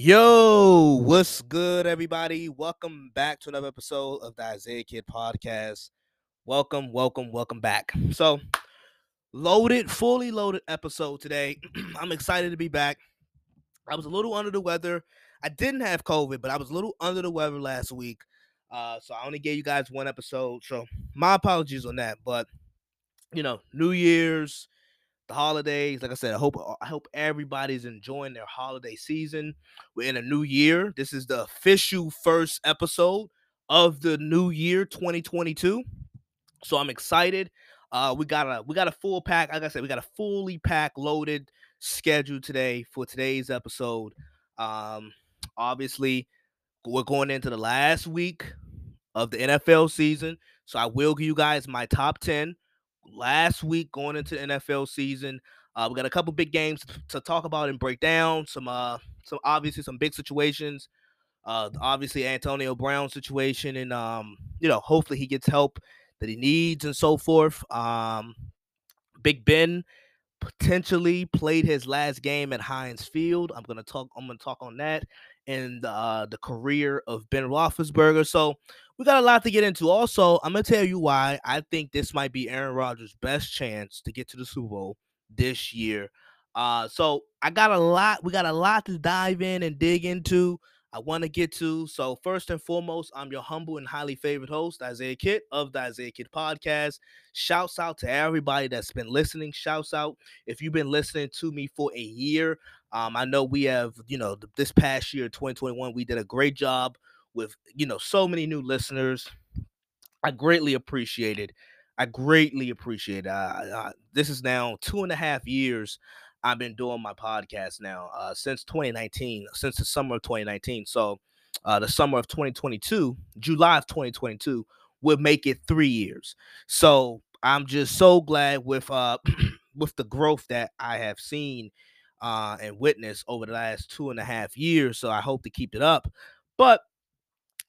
Yo, what's good, everybody? Welcome back to another episode of the Isaiah Kid Podcast. Welcome, welcome, welcome back. So, loaded, fully loaded episode today. I'm excited to be back. I was a little under the weather. I didn't have COVID, but I was a little under the weather last week. Uh, so I only gave you guys one episode. So my apologies on that. But you know, New Year's, the holidays. Like I said, I hope I hope everybody's enjoying their holiday season. We're in a new year. This is the official first episode of the new year 2022. So I'm excited. Uh, we got a we got a full pack. Like I said, we got a fully packed, loaded schedule today for today's episode. Um, obviously, we're going into the last week of the NFL season, so I will give you guys my top ten last week going into the NFL season. Uh, we got a couple big games to talk about and break down. Some, uh, some obviously some big situations. Uh, obviously Antonio Brown situation, and um, you know, hopefully he gets help that he needs and so forth. Um, Big Ben potentially played his last game at Heinz Field. I'm gonna talk. I'm gonna talk on that and uh, the career of Ben Roethlisberger. So we got a lot to get into. Also, I'm gonna tell you why I think this might be Aaron Rodgers' best chance to get to the Super Bowl this year. Uh, so I got a lot. We got a lot to dive in and dig into. I want to get to. So, first and foremost, I'm your humble and highly favored host, Isaiah Kid of the Isaiah Kid Podcast. Shouts out to everybody that's been listening. Shouts out if you've been listening to me for a year. Um, I know we have, you know, this past year, 2021, we did a great job with, you know, so many new listeners. I greatly appreciate it. I greatly appreciate it. Uh, uh, this is now two and a half years I've been doing my podcast now uh, since 2019, since the summer of 2019. So uh, the summer of 2022, July of 2022, would make it three years. So I'm just so glad with uh with the growth that I have seen uh and witnessed over the last two and a half years. So I hope to keep it up. But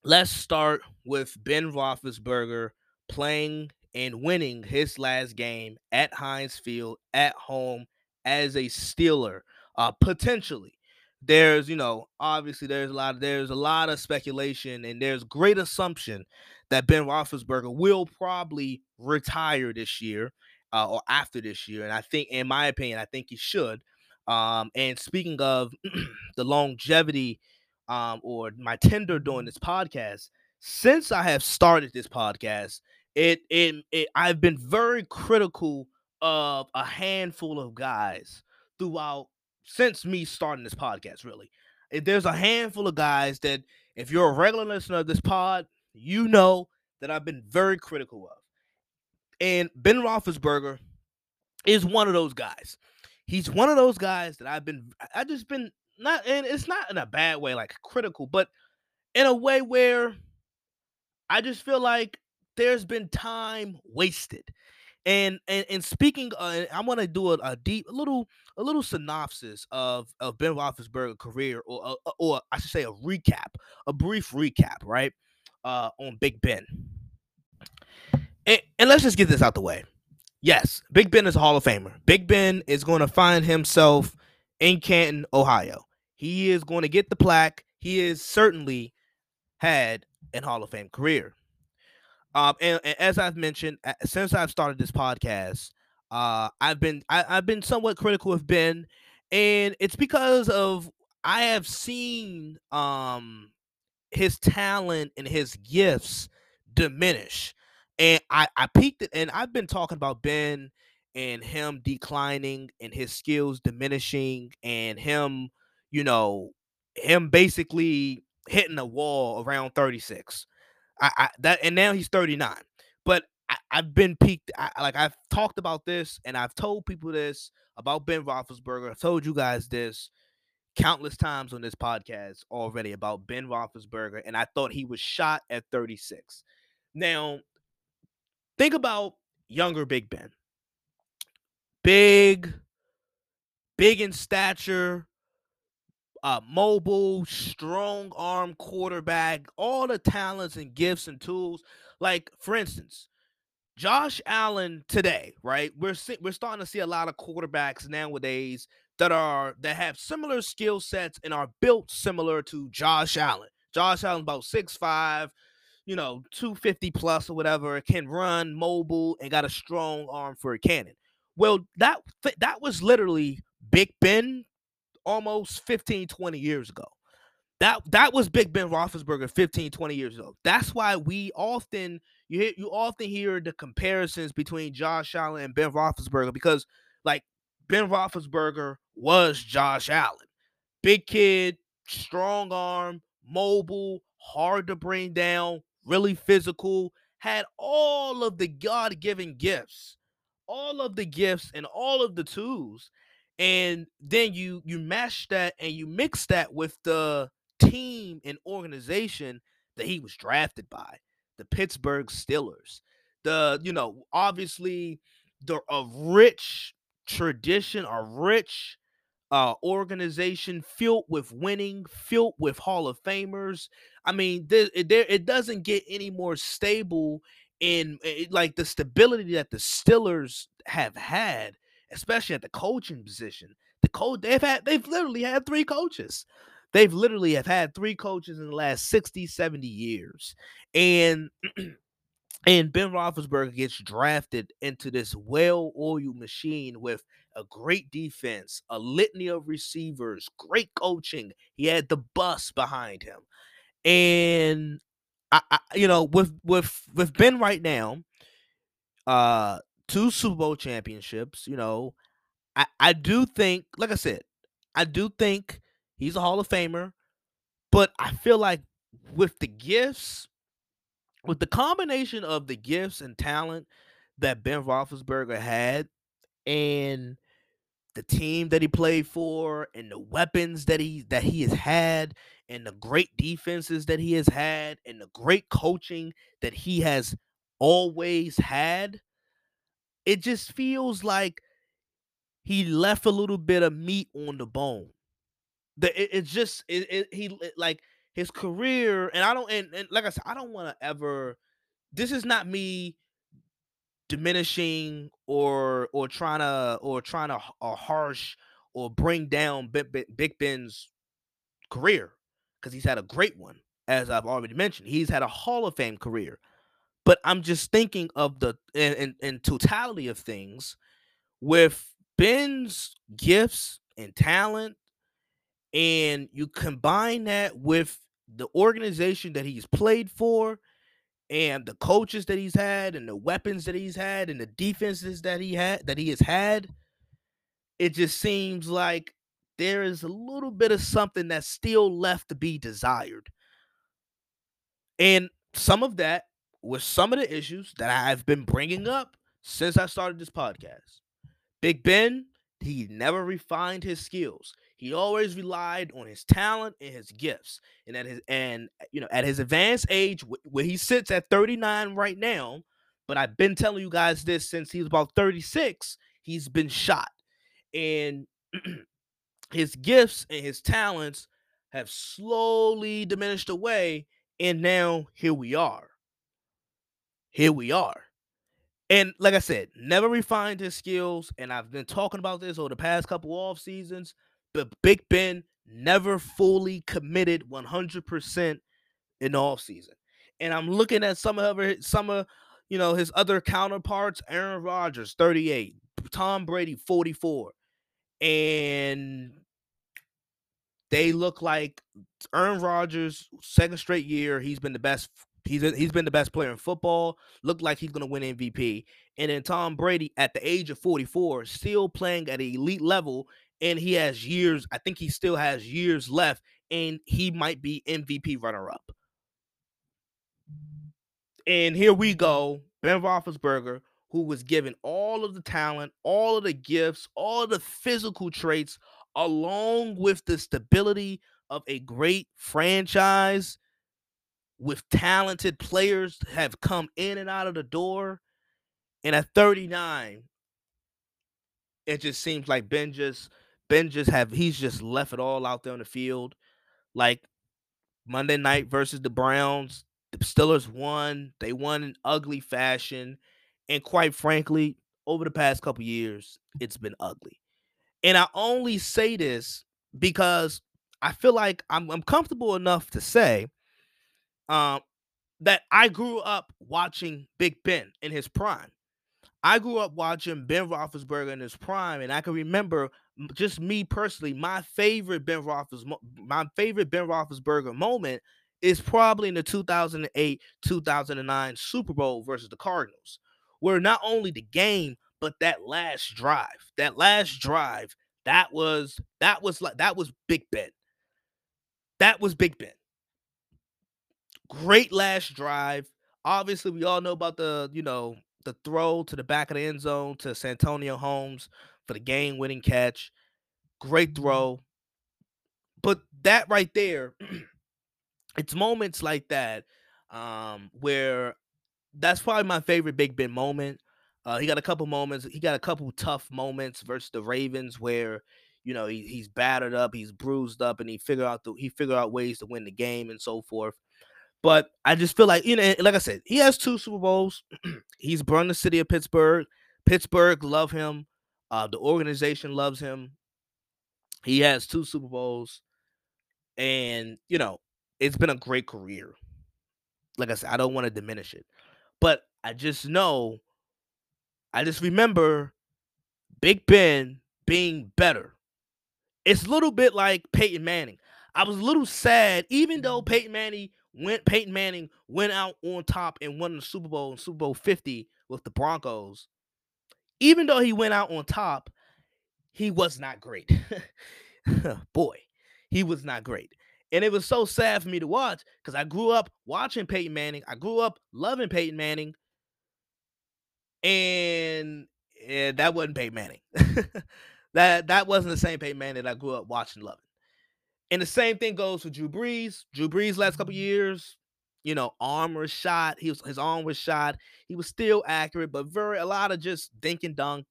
let's start with Ben Roethlisberger playing and winning his last game at Heinz Field at home as a Steeler, uh, potentially. There's, you know, obviously there's a lot of there's a lot of speculation and there's great assumption that Ben Roethlisberger will probably retire this year uh, or after this year, and I think, in my opinion, I think he should. Um, and speaking of the longevity um, or my tender doing this podcast, since I have started this podcast, it, it, it I've been very critical of a handful of guys throughout since me starting this podcast, really. There's a handful of guys that, if you're a regular listener of this pod, you know that I've been very critical of. And Ben Roethlisberger is one of those guys. He's one of those guys that I've been, I just been not, and it's not in a bad way, like critical, but in a way where I just feel like there's been time wasted. And and and speaking, uh, I want to do a, a, deep, a little, a little synopsis of of Ben Roethlisberger's career, or uh, uh, or I should say a recap, a brief recap, right, uh, on Big Ben. And, and let's just get this out the way. Yes, Big Ben is a Hall of Famer. Big Ben is going to find himself in Canton, Ohio. He is going to get the plaque. He is certainly had an Hall of Fame career. Um, and, and, as I've mentioned, since I've started this podcast, uh, I've been I, have been somewhat critical of Ben, and it's because of I have seen um his talent and his gifts diminish, and I I peaked it, and I've been talking about Ben and him declining and his skills diminishing and him, you know, him basically hitting a wall around 36 I, I that and now he's 39. But I, have been peaked. I, like I've talked about this, and I've told people this about Ben Roethlisberger. I've told you guys this countless times on this podcast already about Ben Roethlisberger, and I thought he was shot at 36. Now, think about younger Big Ben. Big, big in stature, uh, mobile, strong arm quarterback, all the talents and gifts and tools. Like, for instance, Josh Allen today, right? We're we're starting to see a lot of quarterbacks nowadays that are that have similar skill sets and are built similar to Josh Allen. Josh Allen about six five, you know, 250 plus or whatever, can run, mobile, and got a strong arm for a cannon. Well, that that was literally Big Ben almost 15, 20 years ago. That that was Big Ben Roethlisberger 15, 20 years ago. That's why we often you hear, you often hear the comparisons between Josh Allen and Ben Roethlisberger because like Ben Roethlisberger was Josh Allen, big kid, strong arm, mobile, hard to bring down, really physical, had all of the God given gifts, all of the gifts and all of the tools. And then you you mash that and you mix that with the team and organization that he was drafted by, the Pittsburgh Steelers. The, you know, obviously the a rich tradition, a rich uh, organization filled with winning, filled with Hall of Famers. I mean, there, it doesn't get any more stable in it, eh, like the stability that the Steelers have had, especially at the coaching position. The coach they've had, they've literally had three coaches. They've literally have had three coaches in the last 60, 70 years. And and Ben Roethlisberger gets drafted into this well-oiled machine with a great defense, a litany of receivers, great coaching. He had the bus behind him, and I, I you know, with with with Ben right now, uh, two Super Bowl championships. You know, I I do think, like I said, I do think he's a Hall of Famer, but I feel like with the gifts with the combination of the gifts and talent that Ben Roethlisberger had, and the team that he played for, and the weapons that he that he has had, and the great defenses that he has had, and the great coaching that he has always had, it just feels like he left a little bit of meat on the bone. The it, it's just it, it he it, like his career, and I don't, and, and like I said, I don't want to ever. This is not me diminishing or or trying to or trying to or harsh or bring down Big Ben's career because he's had a great one, as I've already mentioned. He's had a Hall of Fame career, but I'm just thinking of the in totality of things with Ben's gifts and talent, and you combine that with the organization that he's played for and the coaches that he's had and the weapons that he's had and the defenses that he had that he has had it just seems like there is a little bit of something that's still left to be desired. And some of that was some of the issues that I've been bringing up since I started this podcast. Big Ben, he never refined his skills. He always relied on his talent and his gifts. And at his and you know, at his advanced age, where he sits at 39 right now, but I've been telling you guys this since he was about 36, he's been shot. And his gifts and his talents have slowly diminished away. And now here we are. Here we are. And like I said, never refined his skills. And I've been talking about this over the past couple off seasons but Big Ben never fully committed 100% in the offseason. And I'm looking at some of some of you know his other counterparts, Aaron Rodgers 38, Tom Brady 44. And they look like Aaron Rodgers second straight year he's been the best he's a, he's been the best player in football looked like he's going to win MVP and then Tom Brady at the age of 44 still playing at an elite level and he has years. I think he still has years left, and he might be MVP runner up. And here we go, Ben Roethlisberger, who was given all of the talent, all of the gifts, all the physical traits, along with the stability of a great franchise with talented players have come in and out of the door. And at 39, it just seems like Ben just Ben just have he's just left it all out there on the field. Like Monday night versus the Browns, the Steelers won. They won in ugly fashion. And quite frankly, over the past couple years, it's been ugly. And I only say this because I feel like I'm, I'm comfortable enough to say um, that I grew up watching Big Ben in his prime. I grew up watching Ben Roethlisberger in his prime, and I can remember just me personally, my favorite Ben Roethlisberger, my favorite Ben Roethlisberger moment is probably in the 2008 2009 Super Bowl versus the Cardinals, where not only the game but that last drive, that last drive, that was that was like that was Big Ben. That was Big Ben. Great last drive. Obviously, we all know about the you know the throw to the back of the end zone to Santonio Holmes for the game winning catch. Great throw. But that right there, it's moments like that um, where that's probably my favorite Big Ben moment. Uh, he got a couple moments. He got a couple tough moments versus the Ravens where you know he, he's battered up, he's bruised up, and he figure out the, he figure out ways to win the game and so forth. But I just feel like, you know, like I said, he has two Super Bowls. He's burned the city of Pittsburgh. Pittsburgh love him. Uh, the organization loves him. He has two Super Bowls. And, you know, it's been a great career. Like I said, I don't want to diminish it. But I just know, I just remember Big Ben being better. It's a little bit like Peyton Manning. I was a little sad, even though Peyton Manning went Peyton Manning went out on top and won the Super Bowl in Super Bowl 50 with the Broncos. Even though he went out on top, he was not great. Boy, he was not great. And it was so sad for me to watch because I grew up watching Peyton Manning. I grew up loving Peyton Manning. And, and that wasn't Peyton Manning. that that wasn't the same Peyton Manning that I grew up watching loving. And the same thing goes for Drew Brees. Drew Brees last couple mm-hmm. years, you know, arm was shot. He was his arm was shot. He was still accurate, but very a lot of just dink and dunk.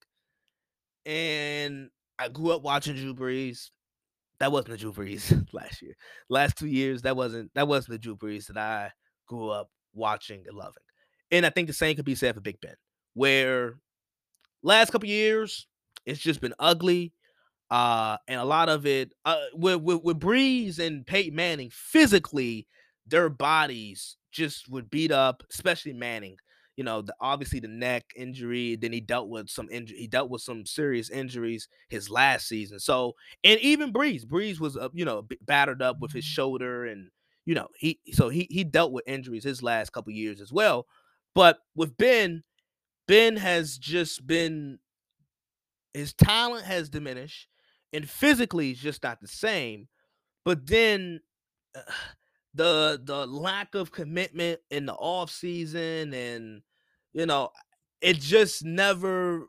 And I grew up watching Drew Brees. That wasn't the Drew Brees last year. Last two years, that wasn't that wasn't the Drew Brees that I grew up watching and loving. And I think the same could be said for Big Ben, where last couple years it's just been ugly. Uh, and a lot of it uh, with, with with Brees and Peyton Manning, physically, their bodies just would beat up, especially Manning. You know, the, obviously the neck injury. Then he dealt with some injury. He dealt with some serious injuries his last season. So, and even Brees, Brees was uh, you know battered up with his shoulder, and you know he so he he dealt with injuries his last couple years as well. But with Ben, Ben has just been his talent has diminished and physically it's just not the same. But then uh, the the lack of commitment in the off season and you know it just never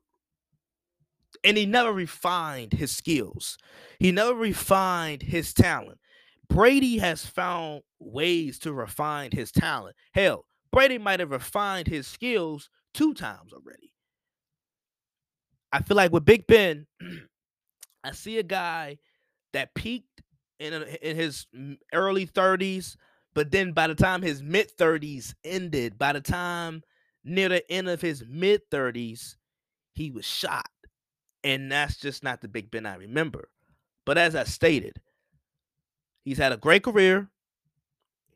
and he never refined his skills. He never refined his talent. Brady has found ways to refine his talent. Hell, Brady might have refined his skills two times already. I feel like with Big Ben, I see a guy that peaked in in his early 30s, but then by the time his mid 30s ended, by the time near the end of his mid 30s, he was shot. And that's just not the Big Ben I remember. But as I stated, he's had a great career.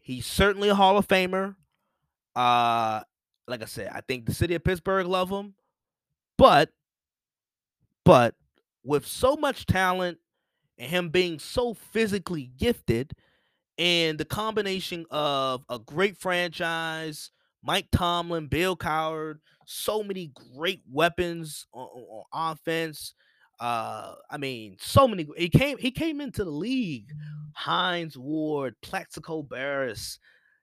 He's certainly a Hall of Famer. Uh, like I said, I think the city of Pittsburgh love him. But, but with so much talent and him being so physically gifted, and the combination of a great franchise, Mike Tomlin, Bill Cowher, so many great weapons on, on offense. Uh, I mean, so many. He came. He came into the league. Hines Ward, Plaxico Burress,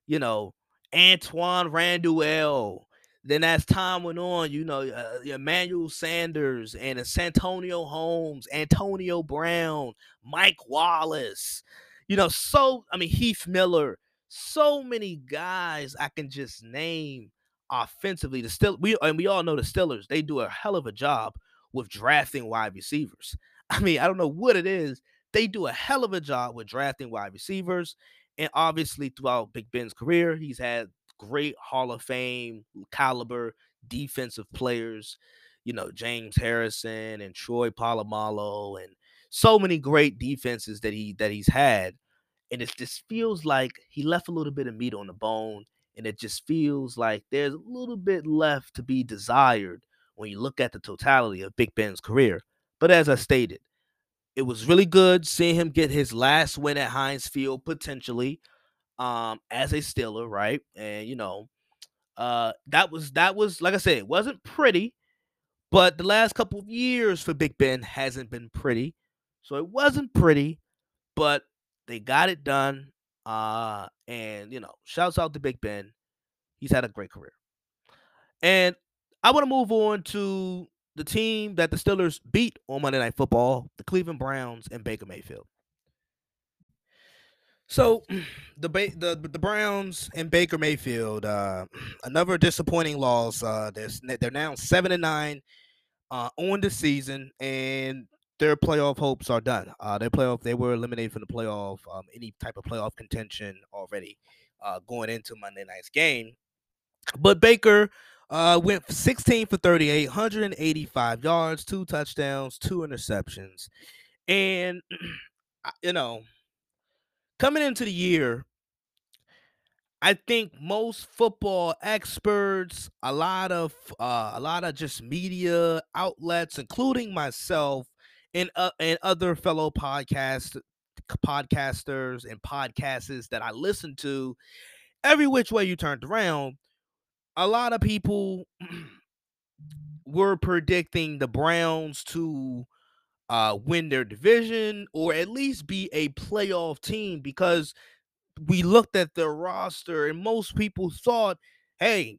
you know, Antwaan Randle, then as time went on, you know, uh, Emmanuel Sanders and Santonio Holmes, Antonio Brown, Mike Wallace, you know, so I mean Heath Miller, so many guys I can just name offensively. The still we and we all know the Steelers, they do a hell of a job with drafting wide receivers. I mean, I don't know what it is. They do a hell of a job with drafting wide receivers. And obviously, throughout Big Ben's career, he's had great Hall of Fame caliber defensive players. you know, James Harrison and Troy Polamalu and so many great defenses that he that he's had. And it just feels like he left a little bit of meat on the bone. And it just feels like there's a little bit left to be desired when you look at the totality of Big Ben's career. But as I stated, it was really good seeing him get his last win at Heinz Field potentially um as a Steeler, right? And you know, uh that was that was like I said, it wasn't pretty, but the last couple of years for Big Ben hasn't been pretty. So it wasn't pretty, but they got it done. Uh and you know, shouts out to Big Ben. He's had a great career. And I want to move on to the team that the Steelers beat on Monday Night Football, the Cleveland Browns and Baker Mayfield. So the ba- the the Browns and Baker Mayfield, uh, another disappointing loss. Uh, they're, they're now seven and nine uh, on the season, and their playoff hopes are done. Uh, their playoff they were eliminated from the playoff, um, any type of playoff contention already uh, going into Monday night's game. But Baker uh, went 16 for 38, 185 yards, two touchdowns, two interceptions, and you know coming into the year, I think most football experts, a lot of uh, a lot of just media outlets, including myself and uh, and other fellow podcast podcasters and podcasters that I listen to, every which way you turned around, a lot of people were predicting the Browns to uh, win their division or at least be a playoff team because we looked at their roster and most people thought, hey,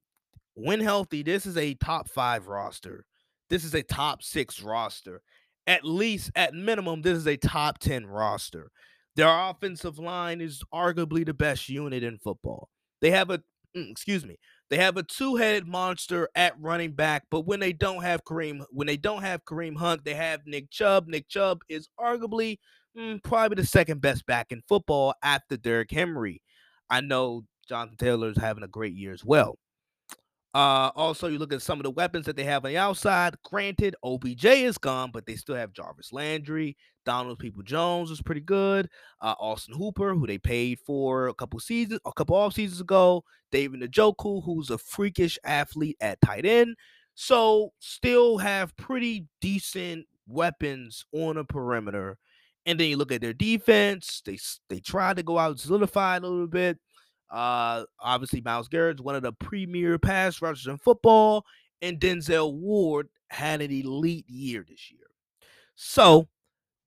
when healthy, this is a top five roster. This is a top six roster. At least, at minimum, this is a top 10 roster. Their offensive line is arguably the best unit in football. They have a, mm, excuse me, they have a two-headed monster at running back, but when they don't have Kareem, when they don't have Kareem Hunt, they have Nick Chubb. Nick Chubb is arguably mm, probably the second best back in football after Derrick Henry. I know Jonathan Taylor is having a great year as well. Uh, also, you look at some of the weapons that they have on the outside. Granted, OBJ is gone, but they still have Jarvis Landry. Donald People Jones is pretty good. Uh, Austin Hooper, who they paid for a couple seasons, a couple off seasons ago. David Njoku, who's a freakish athlete at tight end. So, still have pretty decent weapons on a perimeter. And then you look at their defense. They they try to go out and solidify a little bit. Uh, obviously, Myles Garrett's one of the premier pass rushers in football, and Denzel Ward had an elite year this year. So,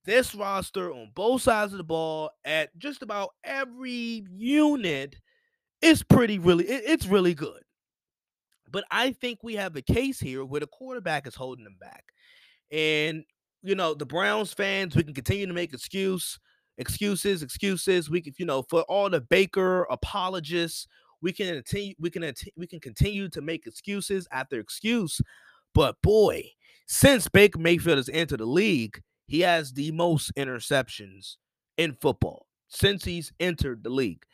this roster on both sides of the ball at just about every unit is pretty really it, it's really good. But I think we have a case here where the quarterback is holding them back. And you know, the Browns fans, we can continue to make excuse excuses, excuses. We can, you know, for all the Baker apologists, we can continue, we can we can continue to make excuses after excuse. But boy, since Baker Mayfield has entered the league, he has the most interceptions in football since he's entered the league.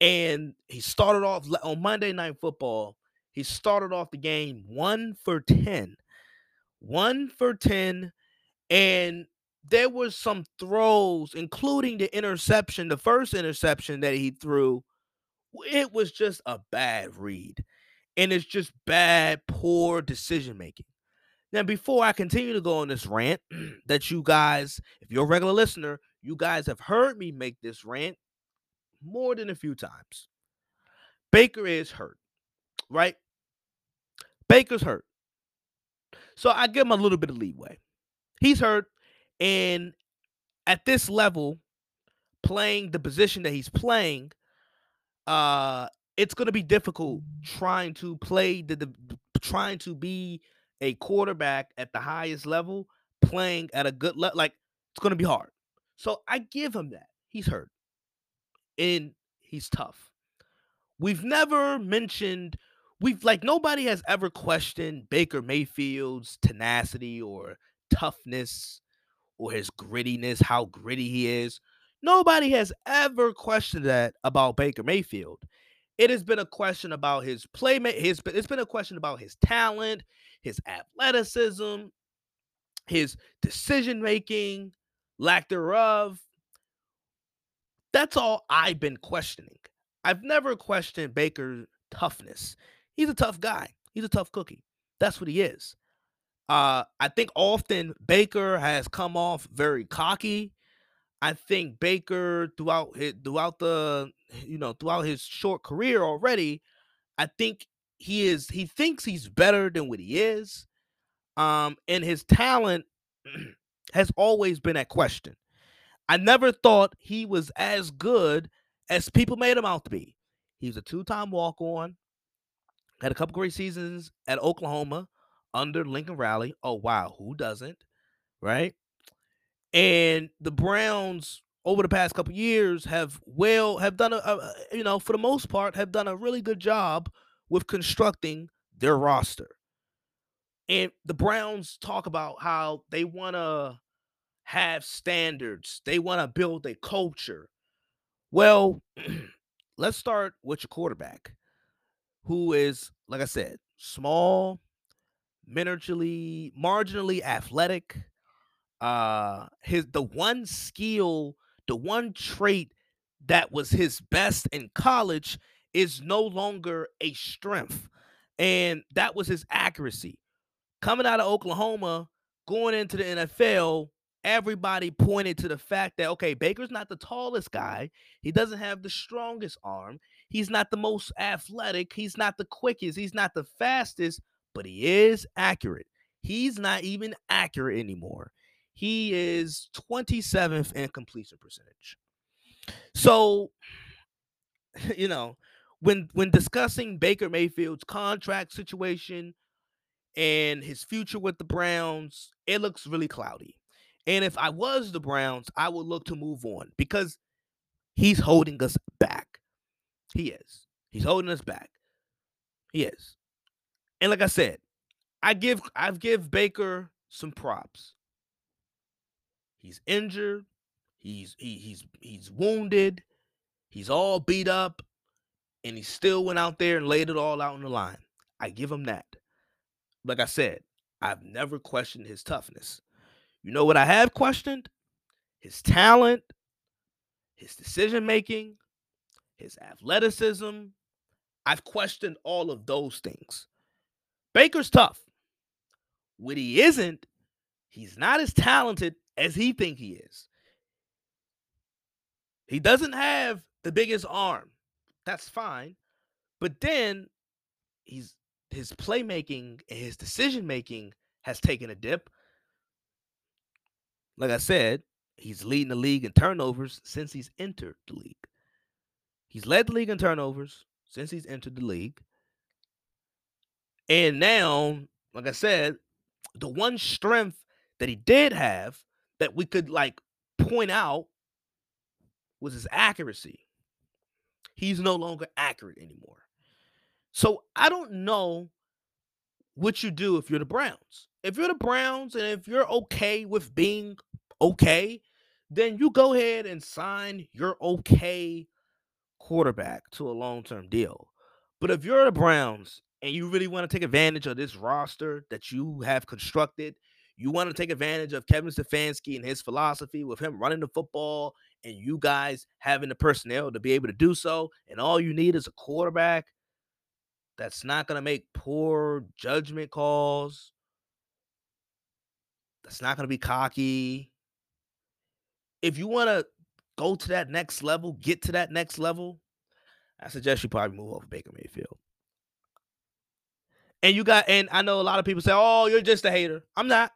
And he started off on Monday Night Football. He started off the game one for 10. One for 10. And there was some throws, including the interception, the first interception that he threw. It was just a bad read. And it's just bad, poor decision making. Now, before I continue to go on this rant, that you guys, if you're a regular listener, you guys have heard me make this rant more than a few times. Baker is hurt, right? Baker's hurt. So I give him a little bit of leeway. He's hurt. And at this level, playing the position that he's playing, uh, it's going to be difficult trying to play the, the trying to be a quarterback at the highest level, playing at a good level. Like it's going to be hard. So I give him that. He's hurt, and he's tough. We've never mentioned we've like nobody has ever questioned Baker Mayfield's tenacity or toughness or his grittiness, how gritty he is. Nobody has ever questioned that about Baker Mayfield. It has been a question about his playmate. His it's been a question about his talent, his athleticism, his decision making, lack thereof. That's all I've been questioning. I've never questioned Baker's toughness. He's a tough guy. He's a tough cookie. That's what he is. Uh, I think often Baker has come off very cocky. I think Baker throughout his, throughout the you know throughout his short career already, I think he is he thinks he's better than what he is. Um, and his talent has always been at question. I never thought he was as good as people made him out to be. He was a two-time walk-on, had a couple great seasons at Oklahoma under Lincoln Riley. Oh wow, who doesn't? Right? And the Browns over the past couple years have well have done a, a, you know for the most part have done a really good job with constructing their roster. And the Browns talk about how they want to have standards. They want to build a culture. Well, let's start with your quarterback, who is, like I said, small, miniaturely, marginally athletic. Uh, his the one skill, the one trait that was his best in college is no longer a strength, and that was his accuracy. Coming out of Oklahoma, going into the NFL, everybody pointed to the fact that okay, Baker's not the tallest guy. He doesn't have the strongest arm. He's not the most athletic. He's not the quickest. He's not the fastest, but he is accurate. He's not even accurate anymore. He is 27th in completion percentage. So, you know, when when discussing Baker Mayfield's contract situation and his future with the Browns, it looks really cloudy. And if I was the Browns, I would look to move on because he's holding us back. He is. He's holding us back. He is. And like I said, I give I've give Baker some props. He's injured. He's he, he's he's wounded. He's all beat up, and he still went out there and laid it all out on the line. I give him that. Like I said, I've never questioned his toughness. You know what I have questioned? His talent, his decision making, his athleticism. I've questioned all of those things. Baker's tough. What he isn't, he's not as talented as he think he is. He doesn't have the biggest arm. That's fine. But then he's his playmaking and his decision making has taken a dip like I said, he's leading the league in turnovers since he's entered the league. He's led the league in turnovers since he's entered the league. And now, like I said, the one strength that he did have that we could like point out was his accuracy. He's no longer accurate anymore. So I don't know what you do if you're the Browns. If you're the Browns and if you're okay with being okay, then you go ahead and sign your okay quarterback to a long term deal. But if you're the Browns and you really want to take advantage of this roster that you have constructed, you want to take advantage of Kevin Stefanski and his philosophy with him running the football and you guys having the personnel to be able to do so, and all you need is a quarterback that's not going to make poor judgment calls, that's not going to be cocky, if you want to go to that next level, get to that next level, I suggest you probably move over Baker Mayfield. And you got, and I know a lot of people say, "Oh, you're just a hater." I'm not.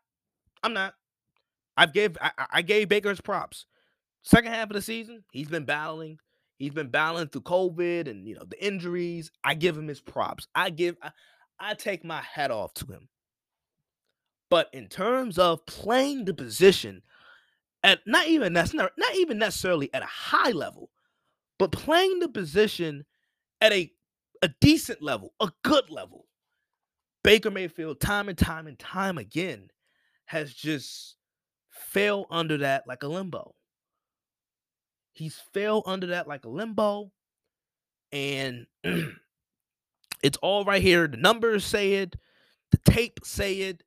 I'm not. I've gave I, I gave Baker his props. Second half of the season, he's been battling. He's been battling through COVID and you know the injuries. I give him his props. I give I, I take my hat off to him. But in terms of playing the position at not even that's not, not even necessarily at a high level, but playing the position at a a decent level, a good level. Baker Mayfield, time and time and time again, has just fell under that like a limbo. He's fell under that like a limbo. And it's all right here. The numbers say it, the tape say it.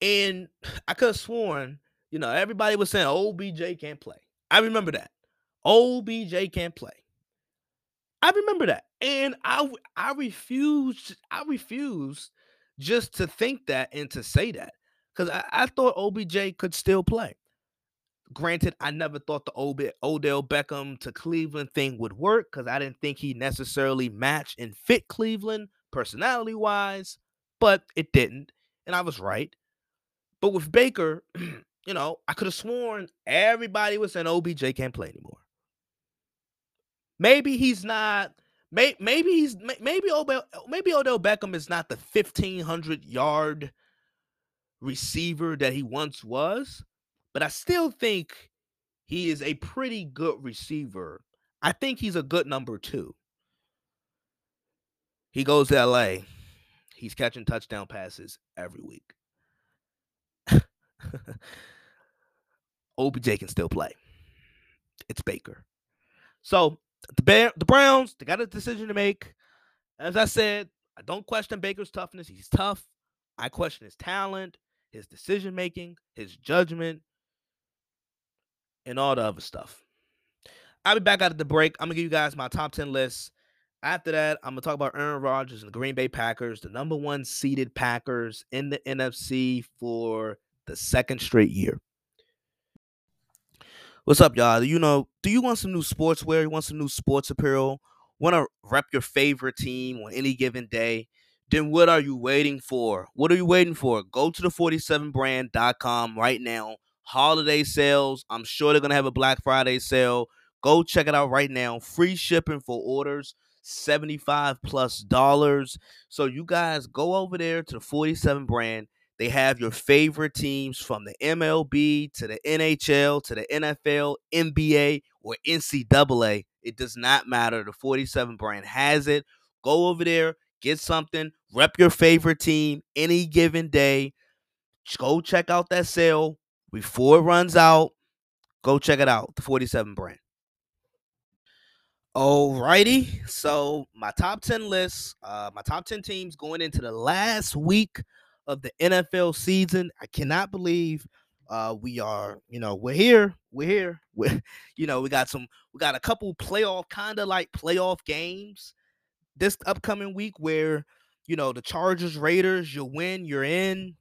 And I could have sworn, you know, everybody was saying OBJ can't play. I remember that. OBJ can't play. I remember that. And I I refused, I refused just to think that and to say that. Because I, I thought OBJ could still play. Granted, I never thought the Ob- Odell Beckham to Cleveland thing would work because I didn't think he necessarily matched and fit Cleveland personality wise, but it didn't. And I was right. But with Baker, you know, I could have sworn everybody was saying OBJ can't play anymore. Maybe he's not. May, maybe he's maybe Odell maybe Odell Beckham is not the fifteen hundred yard receiver that he once was, but I still think he is a pretty good receiver. I think he's a good number two. He goes to LA. He's catching touchdown passes every week. OBJ can still play. It's Baker. So the Bear, the Browns, they got a decision to make. As I said, I don't question Baker's toughness. He's tough. I question his talent, his decision making, his judgment, and all the other stuff. I'll be back out of the break. I'm gonna give you guys my top 10 list. After that, I'm gonna talk about Aaron Rodgers and the Green Bay Packers, the number one seeded Packers in the NFC for the second straight year. What's up, y'all? You know, do you want some new sportswear? You want some new sports apparel? Want to rep your favorite team on any given day? Then what are you waiting for? What are you waiting for? Go to the 47brand.com right now. Holiday sales. I'm sure they're going to have a Black Friday sale. Go check it out right now. Free shipping for orders 75 plus dollars. So you guys go over there to the 47 brand they have your favorite teams from the MLB to the NHL to the NFL, NBA, or NCAA. It does not matter. The 47 brand has it. Go over there, get something, rep your favorite team any given day. Just Go check out that sale before it runs out. Go check it out, the 47 brand. Alrighty, so my top 10 list, uh, my top 10 teams going into the last week of the NFL season. I cannot believe uh, we are, you know, we're here. We're here. We're, you know, we got some, we got a couple playoff, kind of like playoff games this upcoming week where, you know, the Chargers, Raiders, you win, you're in.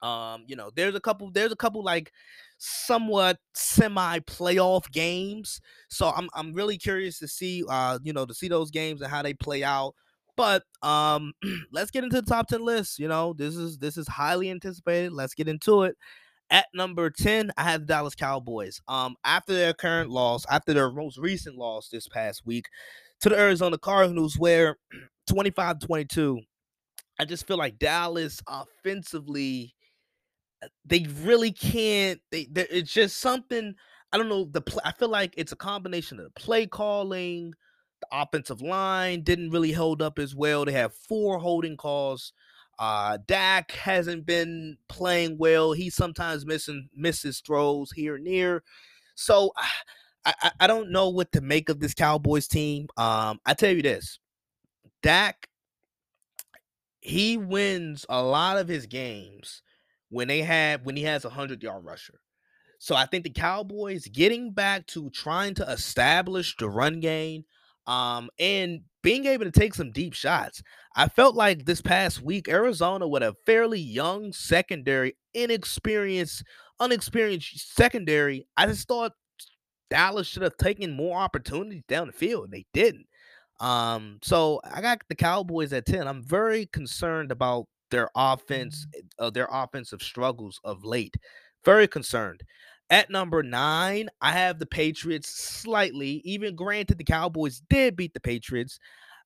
Um, you know, there's a couple, there's a couple like somewhat semi playoff games. So I'm I'm really curious to see uh, you know, to see those games and how they play out. But um, let's get into the top 10 list. You know, this is this is highly anticipated. Let's get into it. At number 10, I have the Dallas Cowboys. Um, after their current loss, after their most recent loss this past week to the Arizona Cardinals, where 25 22, I just feel like Dallas offensively, uh, they really can't. They, it's just something. I don't know. The I feel like it's a combination of play calling, the offensive line didn't really hold up as well. They have four holding calls. Uh, Dak hasn't been playing well. He sometimes missing misses throws here and there. So I, I, I don't know what to make of this Cowboys team. Um, I tell you this, Dak, he wins a lot of his games when they have when he has a hundred yard rusher. So I think the Cowboys getting back to trying to establish the run game um, and being able to take some deep shots. I felt like this past week, Arizona with a fairly young secondary, inexperienced, unexperienced secondary. I just thought Dallas should have taken more opportunities down the field. They didn't. Um, so I got the Cowboys at 10. I'm very concerned about their offense, uh, their offensive struggles of late. Very concerned. At number nine, I have the Patriots slightly. Even granted, the Cowboys did beat the Patriots.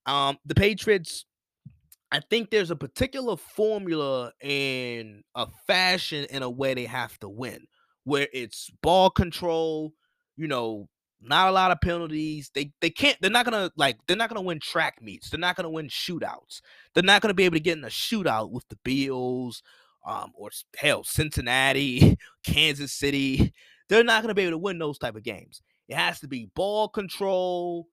Um, the Patriots, I think there's a particular formula and a fashion in a way they have to win, where it's ball control, you know, not a lot of penalties. They they can't. They're not gonna like. They're not gonna win track meets. They're not gonna win shootouts. They're not gonna be able to get in a shootout with the Bills um, or hell, Cincinnati, Kansas City. They're not going to be able to win those type of games. It has to be ball control,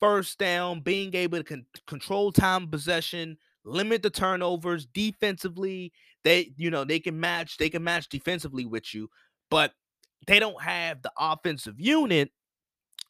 first down, being able to con- control time possession, limit the turnovers defensively. They, you know, they can match, they can match defensively with you, but they don't have the offensive unit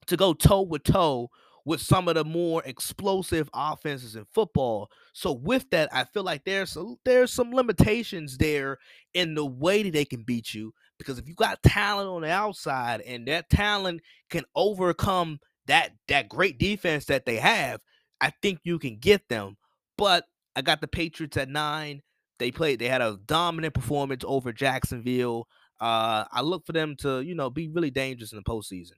to go toe with toe with some of the more explosive offenses in football. So with that, I feel like there's a, there's some limitations there in the way that they can beat you because if you got talent on the outside and that talent can overcome that that great defense that they have, I think you can get them. But I got the Patriots at 9. They played they had a dominant performance over Jacksonville. Uh, I look for them to, you know, be really dangerous in the postseason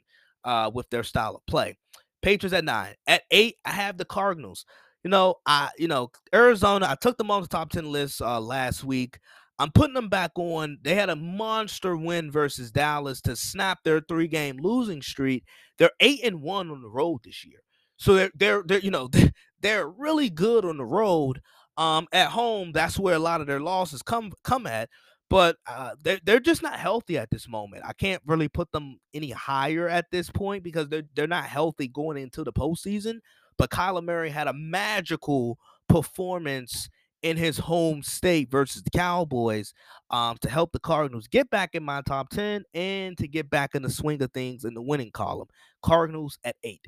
uh, with their style of play. Patriots at nine. At eight, I have the Cardinals. You know, I you know Arizona. I took them on the top ten list uh, last week. I'm putting them back on. They had a monster win versus Dallas to snap their three game losing streak. They're eight and one on the road this year, so they're they're, they're you know they're really good on the road. Um, at home, that's where a lot of their losses come come at but uh, they're they're just not healthy at this moment. I can't really put them any higher at this point because they're they're not healthy going into the postseason. But Kyler Murray had a magical performance in his home state versus the Cowboys um, to help the Cardinals get back in my top 10 and to get back in the swing of things in the winning column. Cardinals at eight.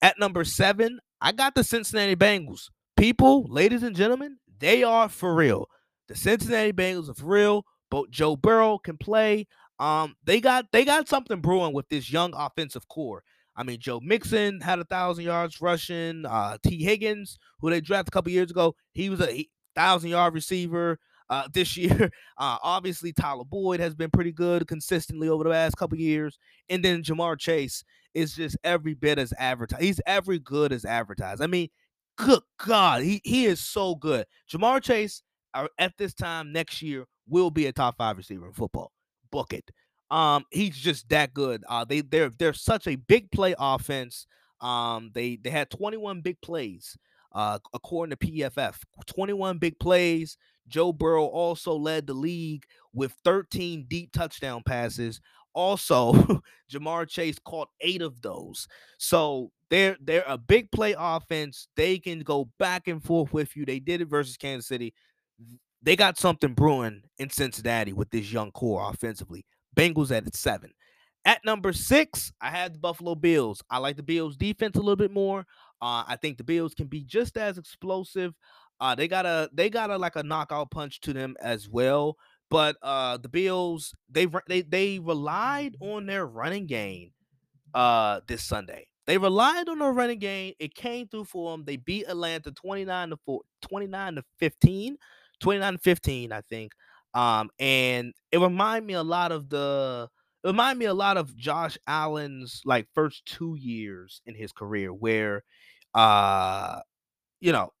At number seven, I got the Cincinnati Bengals. People, ladies and gentlemen, they are for real. The Cincinnati Bengals are for real. Joe Burrow can play. Um, they got they got something brewing with this young offensive core. I mean, Joe Mixon had a thousand yards rushing. Uh, Tee Higgins, who they drafted a couple years ago, he was a thousand yard receiver. Uh, this year, uh, obviously Tyler Boyd has been pretty good consistently over the last couple years, and then Ja'Marr Chase is just every bit as advertised. He's every good as advertised. I mean, good God, he he is so good. Ja'Marr Chase uh, at this time next year will be a top five receiver in football. Book it. Um, he's just that good. Uh, they they're they're such a big play offense. Um, they they had 21 big plays. Uh, according to PFF, 21 big plays. Joe Burrow also led the league with 13 deep touchdown passes. Also, Ja'Marr Chase caught eight of those. So they're they're a big play offense. They can go back and forth with you. They did it versus Kansas City they got something brewing in Cincinnati with this young core offensively. Bengals at seven. At number six, I had the Buffalo Bills. I like the Bills defense a little bit more. Uh, I think the Bills can be just as explosive. Uh, they got a they got a like a knockout punch to them as well. But uh, the Bills they they they relied on their running game uh, this Sunday. They relied on their running game. It came through for them. They beat Atlanta 29 to 4, 29 to 15. 29 15, I think. Um, and it reminded me a lot of the it reminded me a lot of Josh Allen's like first two years in his career where uh you know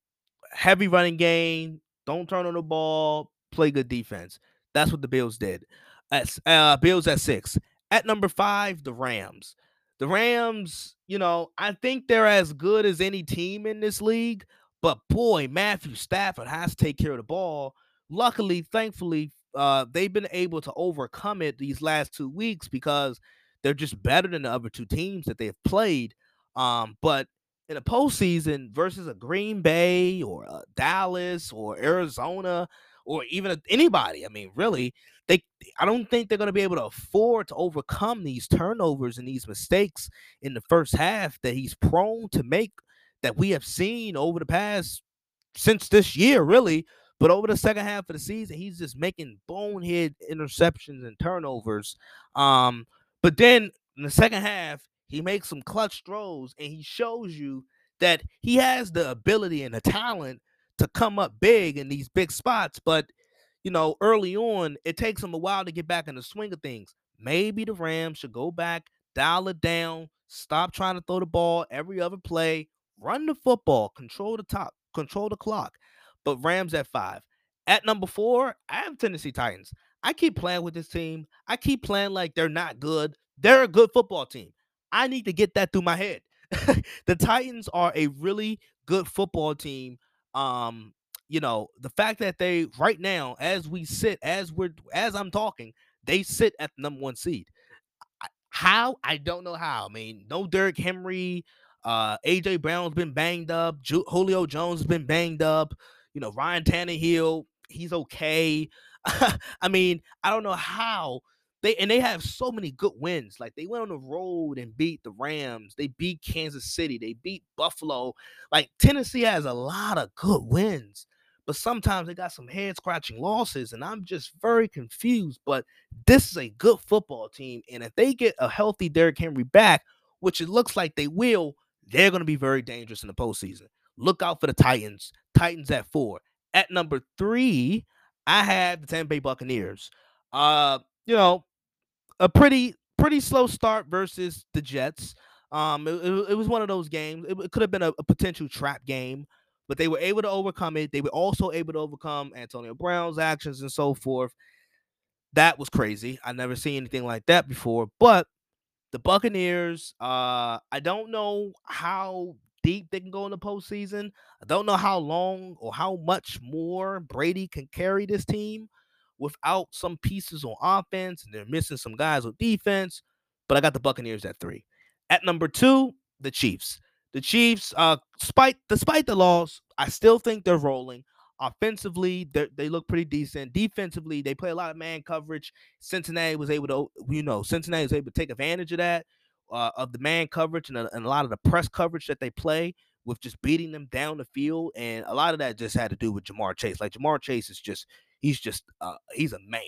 heavy running game, don't turn on the ball, play good defense. That's what the Bills did. At uh Bills at six. At number five, the Rams. The Rams, you know, I think they're as good as any team in this league, but boy, Matthew Stafford has to take care of the ball. Luckily, thankfully, uh, they've been able to overcome it these last two weeks because they're just better than the other two teams that they've played. Um, but in a postseason versus a Green Bay or a Dallas or Arizona or even anybody, I mean, really, they I don't think they're going to be able to afford to overcome these turnovers and these mistakes in the first half that he's prone to make that we have seen over the past since this year, really. But over the second half of the season, he's just making bonehead interceptions and turnovers. Um, but then in the second half, he makes some clutch throws and he shows you that he has the ability and the talent to come up big in these big spots. But you know, early on, it takes him a while to get back in the swing of things. Maybe the Rams should go back, dial it down, stop trying to throw the ball every other play, run the football, control the top, control the clock. But Rams at five. At number four, I have Tennessee Titans. I keep playing with this team. I keep playing like they're not good. They're a good football team. I need to get that through my head. the Titans are a really good football team. Um, you know, the fact that they right now, as we sit, as we're as I'm talking, they sit at the number one seed. How? I don't know how. I mean, no Derrick Henry. Uh, AJ Brown's been banged up. Ju- Julio Jones has been banged up. You know, Ryan Tannehill, he's okay. I mean, I don't know how they and they have so many good wins. Like they went on the road and beat the Rams. They beat Kansas City. They beat Buffalo. Like Tennessee has a lot of good wins but sometimes they got some head scratching losses, and I'm just very confused. But this is a good football team, and if they get a healthy Derrick Henry back, which it looks like they will, they're going to be very dangerous in the postseason. Look out for the Titans. Titans at four. At number three, I have the Tampa Bay Buccaneers. Uh, you know, a pretty pretty slow start versus the Jets. Um, it, it, it was one of those games. It, it could have been a, a potential trap game but they were able to overcome it. They were also able to overcome Antonio Brown's actions and so forth. That was crazy. I never seen anything like that before. But the Buccaneers, uh, I don't know how deep they can go in the postseason. I don't know how long or how much more Brady can carry this team without some pieces on offense, and they're missing some guys on defense. But I got the Buccaneers at three. At number two, the Chiefs. The Chiefs, uh, despite despite the loss, I still think they're rolling. Offensively, they look pretty decent. Defensively, they play a lot of man coverage. Cincinnati was able to, you know, Cincinnati was able to take advantage of that, uh, of the man coverage and a, and a lot of the press coverage that they play with just beating them down the field. And a lot of that just had to do with Ja'Marr Chase. Like Ja'Marr Chase is just, he's just, uh, he's a man.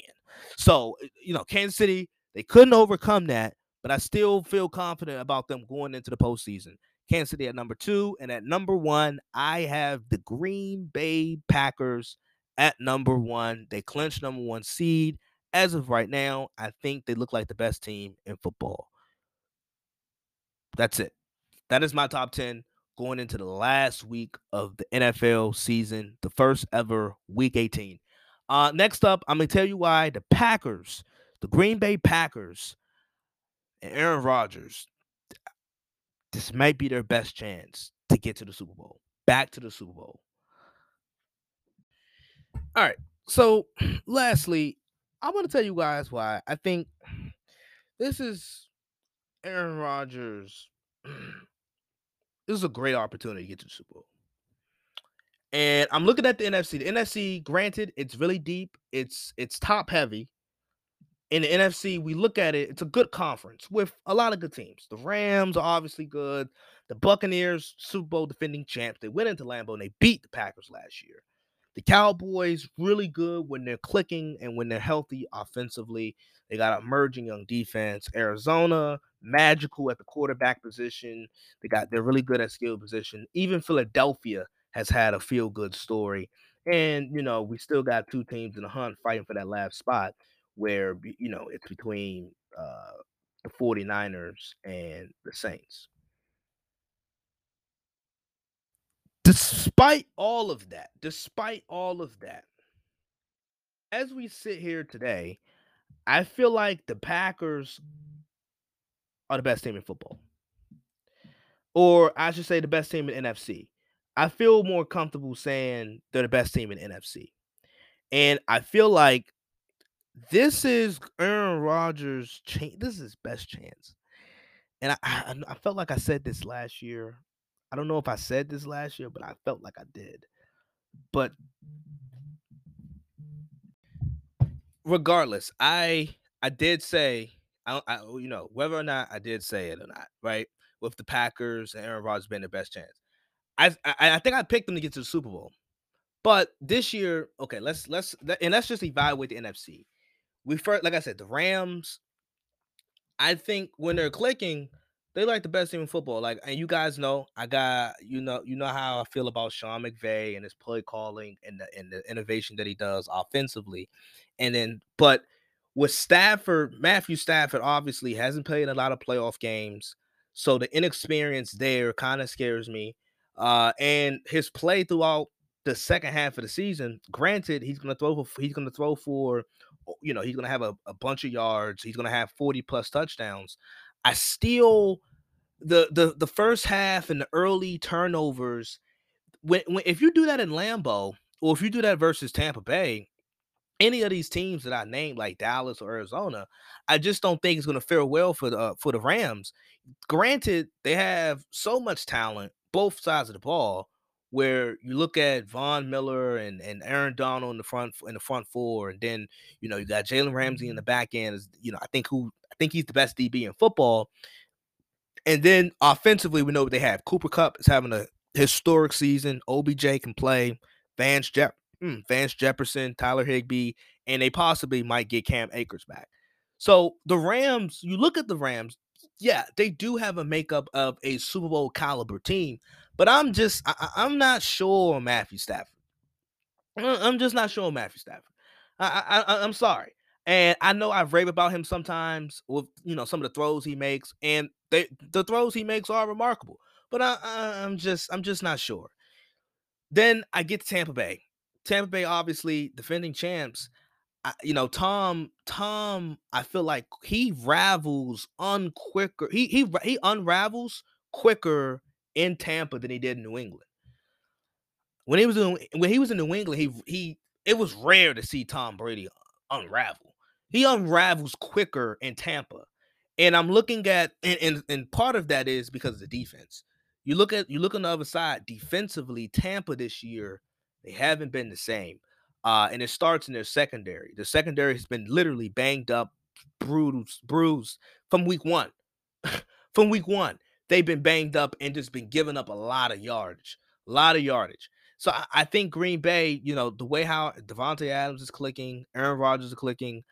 So, you know, Kansas City, they couldn't overcome that, but I still feel confident about them going into the postseason. Kansas City at number two. And at number one, I have the Green Bay Packers at number one. They clinched number one seed. As of right now, I think they look like the best team in football. That's it. That is my top 10 going into the last week of the NFL season, the first ever week 18. Uh, next up, I'm going to tell you why the Packers, the Green Bay Packers, and Aaron Rodgers, this might be their best chance to get to the Super Bowl, back to the Super Bowl. All right. So, lastly, I want to tell you guys why I think this is Aaron Rodgers. This is a great opportunity to get to the Super Bowl. And I'm looking at the NFC. The NFC, granted, it's really deep. It's it's top heavy in the NFC, we look at it, it's a good conference with a lot of good teams. The Rams are obviously good. The Buccaneers, Super Bowl defending champs, they went into Lambeau and they beat the Packers last year. The Cowboys, really good when they're clicking and when they're healthy offensively. They got a merging young defense. Arizona, magical at the quarterback position. They got they're really good at skill position. Even Philadelphia has had a feel good story. And you know, we still got two teams in the hunt fighting for that last spot where you know it's between uh, the 49ers and the Saints. Despite all of that, despite all of that, as we sit here today, I feel like the Packers are the best team in football. Or I should say the best team in NFC. I feel more comfortable saying they're the best team in NFC. And I feel like this is Aaron Rodgers' chance. This is his best chance. And I, I, I felt like I said this last year. I don't know if I said this last year, but I felt like I did. But regardless, I I did say I, I you know whether or not I did say it or not, right? With the Packers and Aaron Rodgers being the best chance, I I, I think I picked them to get to the Super Bowl. But this year, okay, let's let's and let's just evaluate the NFC we first, like I said, the Rams. I think when they're clicking, they like the best team in football. Like, and you guys know, I got you know, you know how I feel about Sean McVay and his play calling and the and the innovation that he does offensively, and then but with Stafford, Matthew Stafford obviously hasn't played a lot of playoff games, so the inexperience there kind of scares me. Uh, and his play throughout the second half of the season, granted, he's gonna throw for he's gonna throw for you know, he's going to have a, a bunch of yards. He's going to have 40 plus touchdowns. I still the the the first half and the early turnovers when, when if you do that in Lambeau or if you do that versus Tampa Bay, any of these teams that I named, like Dallas or Arizona, I just don't think it's going to fare well for the uh, for the Rams. Granted, they have so much talent, both sides of the ball. Where you look at Von Miller and, and Aaron Donald in the front in the front four, and then you know you got Jalen Ramsey in the back end. Is you know I think who I think he's the best DB in football. And then offensively, we know what they have. Cooper Kupp is having a historic season. OBJ can play. Vance Jeff mm, Vance Jefferson, Tyler Higbee, and they possibly might get Cam Akers back. So the Rams, you look at the Rams, yeah, they do have a makeup of a Super Bowl caliber team, but I'm just I, am not sure Matthew Stafford. I'm just not sure Matthew Stafford. I, I I'm sorry. And I know I've raved about him sometimes with you know some of the throws he makes, and they, the throws he makes are remarkable. But I, I, I'm just I'm just not sure. Then I get to Tampa Bay. Tampa Bay, obviously defending champs. I, you know, Tom, Tom, I feel like he ravels unquicker. He he he unravels quicker in Tampa than he did in New England. When he was in when he was in New England, he he it was rare to see Tom Brady unravel. He unravels quicker in Tampa. And I'm looking at and, and, and part of that is because of the defense. You look at you look on the other side defensively, Tampa this year they haven't been the same. Uh, and it starts in their secondary. The secondary has been literally banged up, bruised, bruised from week one. from week one, they've been banged up and just been giving up a lot of yardage, a lot of yardage. So I, I think Green Bay, you know, the way how Davante Adams is clicking, Aaron Rodgers is clicking,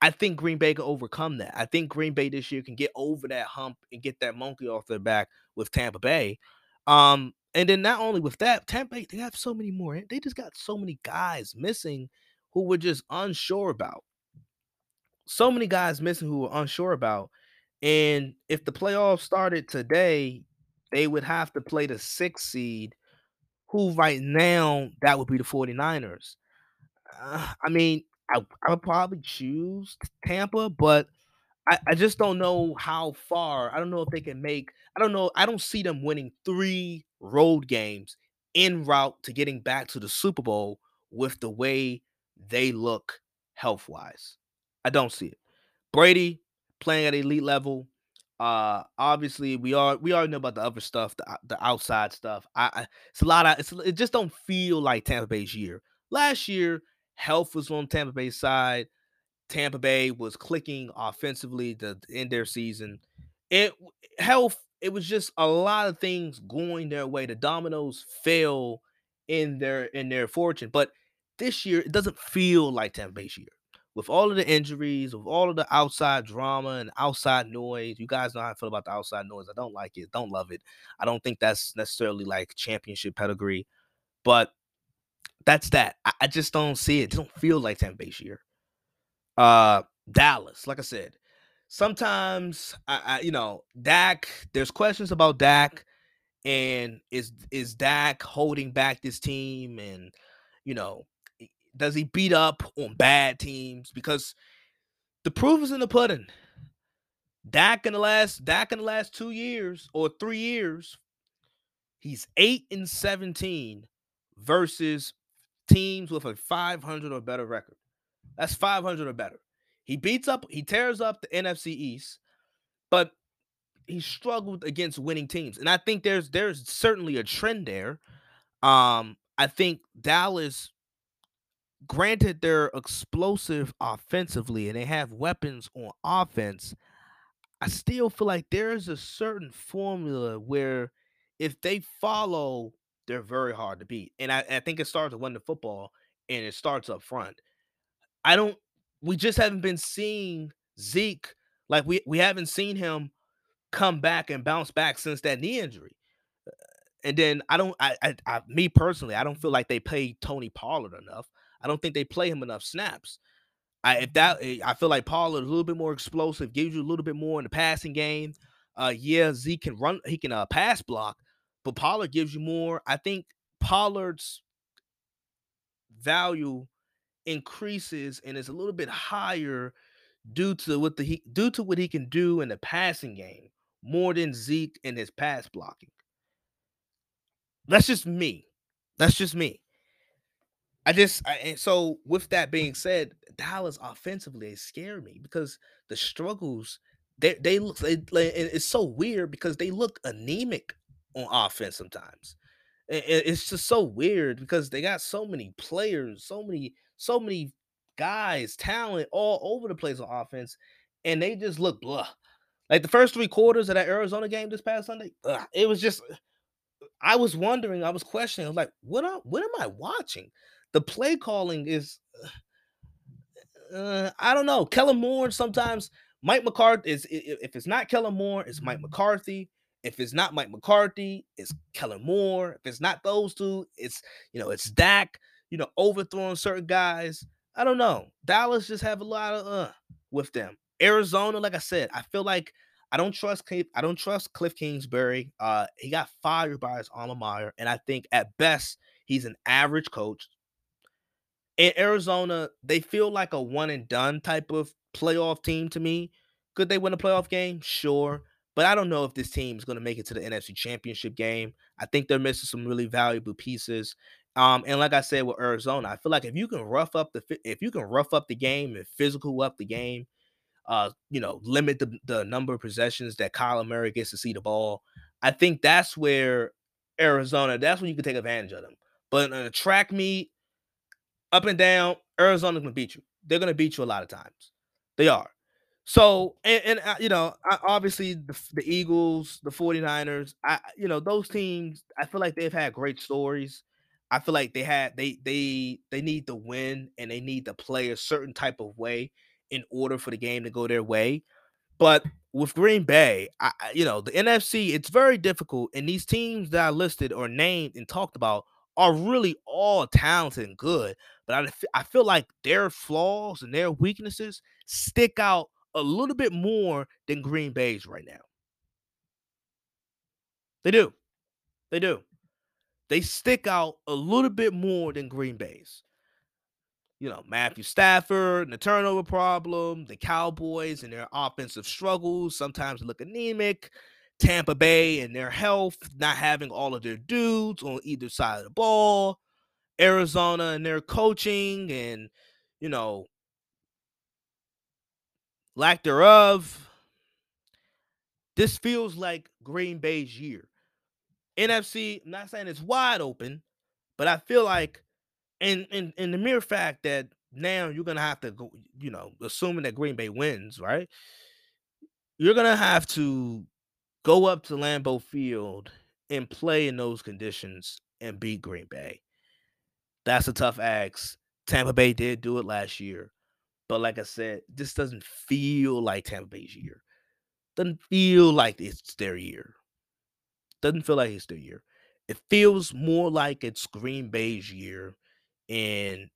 I think Green Bay can overcome that. I think Green Bay this year can get over that hump and get that monkey off their back with Tampa Bay. Um, and then not only with that, Tampa Bay, they have so many more. They just got so many guys missing who were just unsure about. So many guys missing who were unsure about. And if the playoffs started today, they would have to play the sixth seed, who right now that would be the 49ers. Uh, I mean, I, I would probably choose Tampa, but – I, I just don't know how far. I don't know if they can make. I don't know. I don't see them winning three road games en route to getting back to the Super Bowl with the way they look health wise. I don't see it. Brady playing at elite level. Uh, obviously we are we already know about the other stuff, the the outside stuff. I, I it's a lot of it's, it just don't feel like Tampa Bay's year. Last year, health was on Tampa Bay's side. Tampa Bay was clicking offensively to end their season. It health, it was just a lot of things going their way. The dominoes fell in their in their fortune. But this year, it doesn't feel like Tampa Bay's year. With all of the injuries, with all of the outside drama and outside noise, you guys know how I feel about the outside noise. I don't like it, don't love it. I don't think that's necessarily like championship pedigree, but that's that. I, I just don't see it. It don't feel like Tampa Bay's year. Uh, Dallas, like I said, sometimes I, I, you know, Dak. There's questions about Dak, and is is Dak holding back this team, and you know, does he beat up on bad teams? Because the proof is in the pudding. Dak in the last Dak in the last two years or three years, he's eight and seventeen versus teams with a 500 or better record. That's 500 or better. He beats up, he tears up the NFC East, but he struggled against winning teams. And I think there's there's certainly a trend there. Um, I think Dallas, granted, they're explosive offensively and they have weapons on offense. I still feel like there's a certain formula where if they follow, they're very hard to beat. And I, I think it starts with winning the football and it starts up front. I don't we just haven't been seeing Zeke like we we haven't seen him come back and bounce back since that knee injury. And then I don't I, I, I me personally, I don't feel like they played Tony Pollard enough. I don't think they play him enough snaps. I if that eh, I feel like Pollard is a little bit more explosive, gives you a little bit more in the passing game. Uh yeah, Zeke can run, he can uh pass block, but Pollard gives you more. I think Pollard's value increases and is a little bit higher due to what the he due to what he can do in the passing game more than Zeke in his pass blocking. That's just me. That's just me. I just I, so with that being said, Dallas offensively they scare me because the struggles they they look they, it's so weird because they look anemic on offense sometimes. it's just so weird because they got so many players, so many so many guys, talent all over the place on offense, and they just look blah. Like the first three quarters of that Arizona game this past Sunday, ugh, it was just. I was wondering, I was questioning, I was like, what? Are, what am I watching? The play calling is, uh, I don't know. Kellen Moore sometimes. Mike McCarthy is if it's not Kellen Moore, it's Mike McCarthy. If it's not Mike McCarthy, it's Kellen Moore. If it's not those two, it's you know it's Dak. You know overthrowing certain guys. I don't know. Dallas just have a lot of uh with them. Arizona, like I said, I feel like I don't trust Cliff, I don't trust Cliff Kingsbury. Uh, he got fired by his alma mater, and I think at best he's an average coach. Arizona, they feel like a one and done type of playoff team to me. Could they win a playoff game? Sure. But I don't know if this team is going to make it to the NFC Championship game. I think they're missing some really valuable pieces. Um, and like I said with Arizona, I feel like if you can rough up the if you can rough up the game and physical up the game, uh, you know, limit the, the number of possessions that Kyle Murray gets to see the ball. I think that's where Arizona, that's when you can take advantage of them. But in a track meet, up and down, Arizona's gonna beat you. They're gonna beat you a lot of times. They are. So, and, and uh, you know, obviously the, the, Eagles, the 49ers, I you know, those teams, I feel like they've had great stories. I feel like they had they they they need to win and they need to play a certain type of way in order for the game to go their way. But with Green Bay, I, you know, the NFC, it's very difficult. And these teams that I listed or named and talked about are really all talented and good. But I, I feel like their flaws and their weaknesses stick out a little bit more than Green Bay's right now. They do. They do. They stick out a little bit more than Green Bay's. You know, Matthew Stafford and the turnover problem, the Cowboys and their offensive struggles, sometimes look anemic. Tampa Bay and their health, not having all of their dudes on either side of the ball. Arizona and their coaching and, you know, lack thereof. This feels like Green Bay's year. NFC, I'm not saying it's wide open, but I feel like in in in the mere fact that now you're gonna have to go, you know, assuming that Green Bay wins, right? You're gonna have to go up to Lambeau Field and play in those conditions and beat Green Bay. That's a tough ask. Tampa Bay did do it last year. But like I said, this doesn't feel like Tampa Bay's year. Doesn't feel like it's their year. Doesn't feel like it's their year. It feels more like it's Green Bay's year. And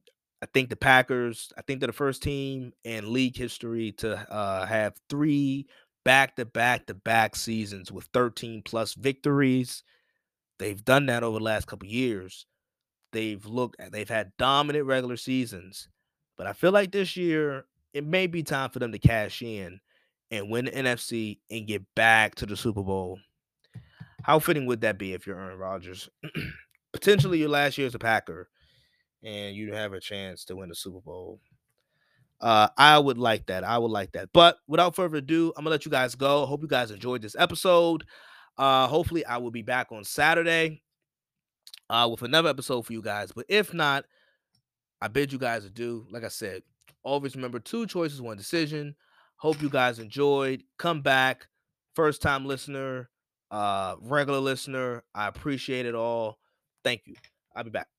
I think the Packers, I think they're the first team in league history to uh, have three back to back to back seasons with 13 plus victories. They've done that over the last couple years. They've looked uh, they've had dominant regular seasons. But I feel like this year it may be time for them to cash in and win the NFC and get back to the Super Bowl. How fitting would that be if you're Aaron Rodgers? Potentially your last year as a Packer and you have a chance to win the Super Bowl. Uh, I would like that. I would like that. But without further ado, I'm gonna let you guys go. Hope you guys enjoyed this episode. Uh, hopefully, I will be back on Saturday uh, with another episode for you guys. But if not, I bid you guys adieu. Like I said, always remember two choices, one decision. Hope you guys enjoyed. Come back, first time listener, uh, regular listener. I appreciate it all. Thank you. I'll be back.